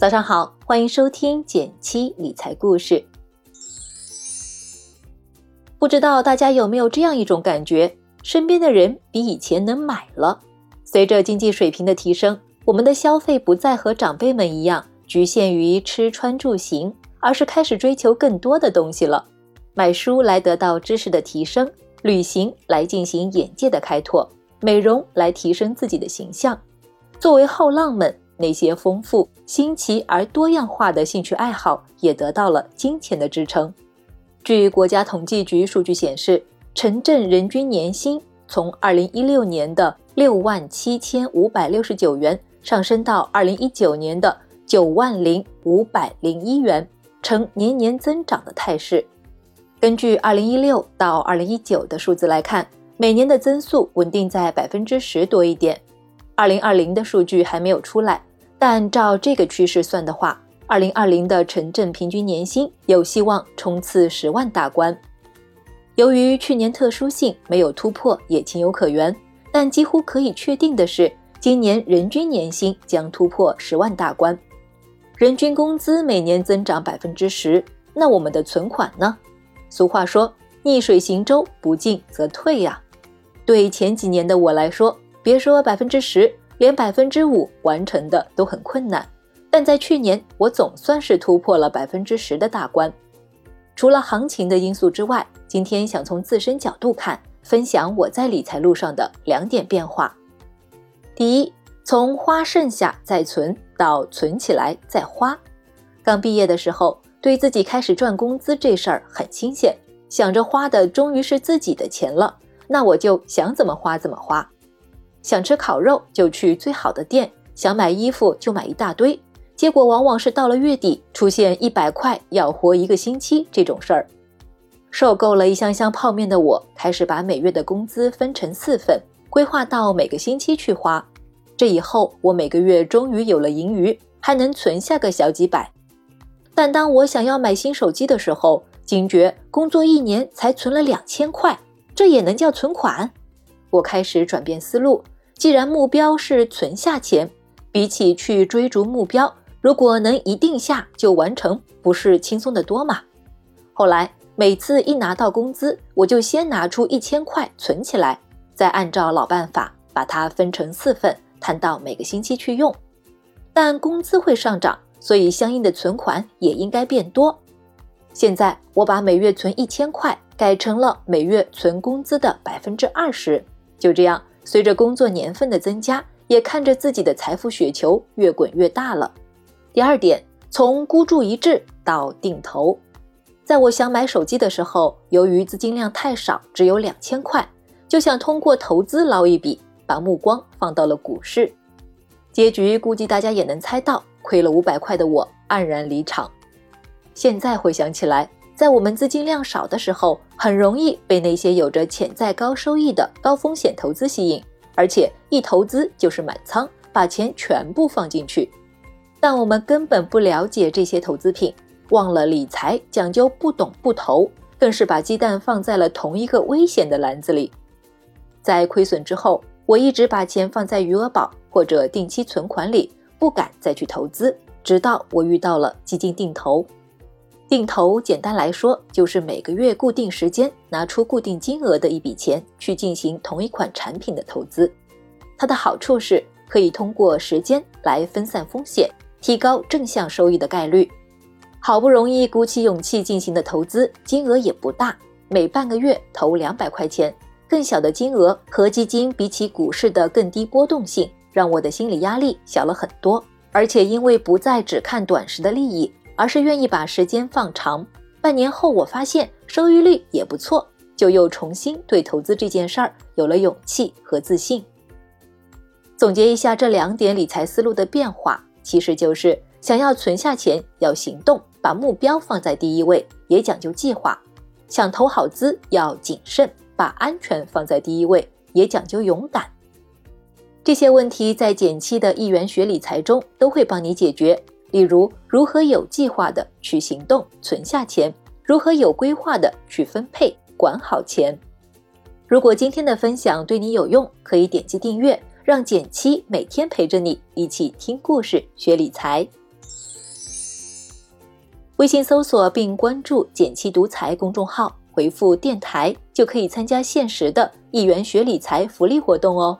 早上好，欢迎收听减七理财故事。不知道大家有没有这样一种感觉，身边的人比以前能买了。随着经济水平的提升，我们的消费不再和长辈们一样局限于吃穿住行，而是开始追求更多的东西了。买书来得到知识的提升，旅行来进行眼界的开拓，美容来提升自己的形象。作为后浪们。那些丰富、新奇而多样化的兴趣爱好也得到了金钱的支撑。据国家统计局数据显示，城镇人均年薪从2016年的6万7569元上升到2019年的9万零501元，呈年年增长的态势。根据2016到2019的数字来看，每年的增速稳定在百分之十多一点。2020的数据还没有出来。但照这个趋势算的话，二零二零的城镇平均年薪有希望冲刺十万大关。由于去年特殊性没有突破也情有可原，但几乎可以确定的是，今年人均年薪将突破十万大关。人均工资每年增长百分之十，那我们的存款呢？俗话说，逆水行舟，不进则退呀。对前几年的我来说，别说百分之十。连百分之五完成的都很困难，但在去年我总算是突破了百分之十的大关。除了行情的因素之外，今天想从自身角度看，分享我在理财路上的两点变化。第一，从花剩下再存到存起来再花。刚毕业的时候，对自己开始赚工资这事儿很新鲜，想着花的终于是自己的钱了，那我就想怎么花怎么花。想吃烤肉就去最好的店，想买衣服就买一大堆，结果往往是到了月底出现一百块要活一个星期这种事儿。受够了一箱箱泡面的我，开始把每月的工资分成四份，规划到每个星期去花。这以后我每个月终于有了盈余，还能存下个小几百。但当我想要买新手机的时候，惊觉工作一年才存了两千块，这也能叫存款？我开始转变思路。既然目标是存下钱，比起去追逐目标，如果能一定下就完成，不是轻松的多吗？后来每次一拿到工资，我就先拿出一千块存起来，再按照老办法把它分成四份，摊到每个星期去用。但工资会上涨，所以相应的存款也应该变多。现在我把每月存一千块改成了每月存工资的百分之二十，就这样。随着工作年份的增加，也看着自己的财富雪球越滚越大了。第二点，从孤注一掷到定投，在我想买手机的时候，由于资金量太少，只有两千块，就想通过投资捞一笔，把目光放到了股市。结局估计大家也能猜到，亏了五百块的我黯然离场。现在回想起来。在我们资金量少的时候，很容易被那些有着潜在高收益的高风险投资吸引，而且一投资就是满仓，把钱全部放进去。但我们根本不了解这些投资品，忘了理财讲究不懂不投，更是把鸡蛋放在了同一个危险的篮子里。在亏损之后，我一直把钱放在余额宝或者定期存款里，不敢再去投资，直到我遇到了基金定投。定投简单来说，就是每个月固定时间拿出固定金额的一笔钱去进行同一款产品的投资。它的好处是可以通过时间来分散风险，提高正向收益的概率。好不容易鼓起勇气进行的投资，金额也不大，每半个月投两百块钱，更小的金额和基金比起股市的更低波动性，让我的心理压力小了很多。而且因为不再只看短时的利益。而是愿意把时间放长，半年后我发现收益率也不错，就又重新对投资这件事儿有了勇气和自信。总结一下这两点理财思路的变化，其实就是想要存下钱要行动，把目标放在第一位，也讲究计划；想投好资要谨慎，把安全放在第一位，也讲究勇敢。这些问题在减七的一元学理财中都会帮你解决。例如，如何有计划的去行动存下钱？如何有规划的去分配管好钱？如果今天的分享对你有用，可以点击订阅，让简七每天陪着你一起听故事、学理财。微信搜索并关注“简七独裁”公众号，回复“电台”就可以参加限时的一元学理财福利活动哦。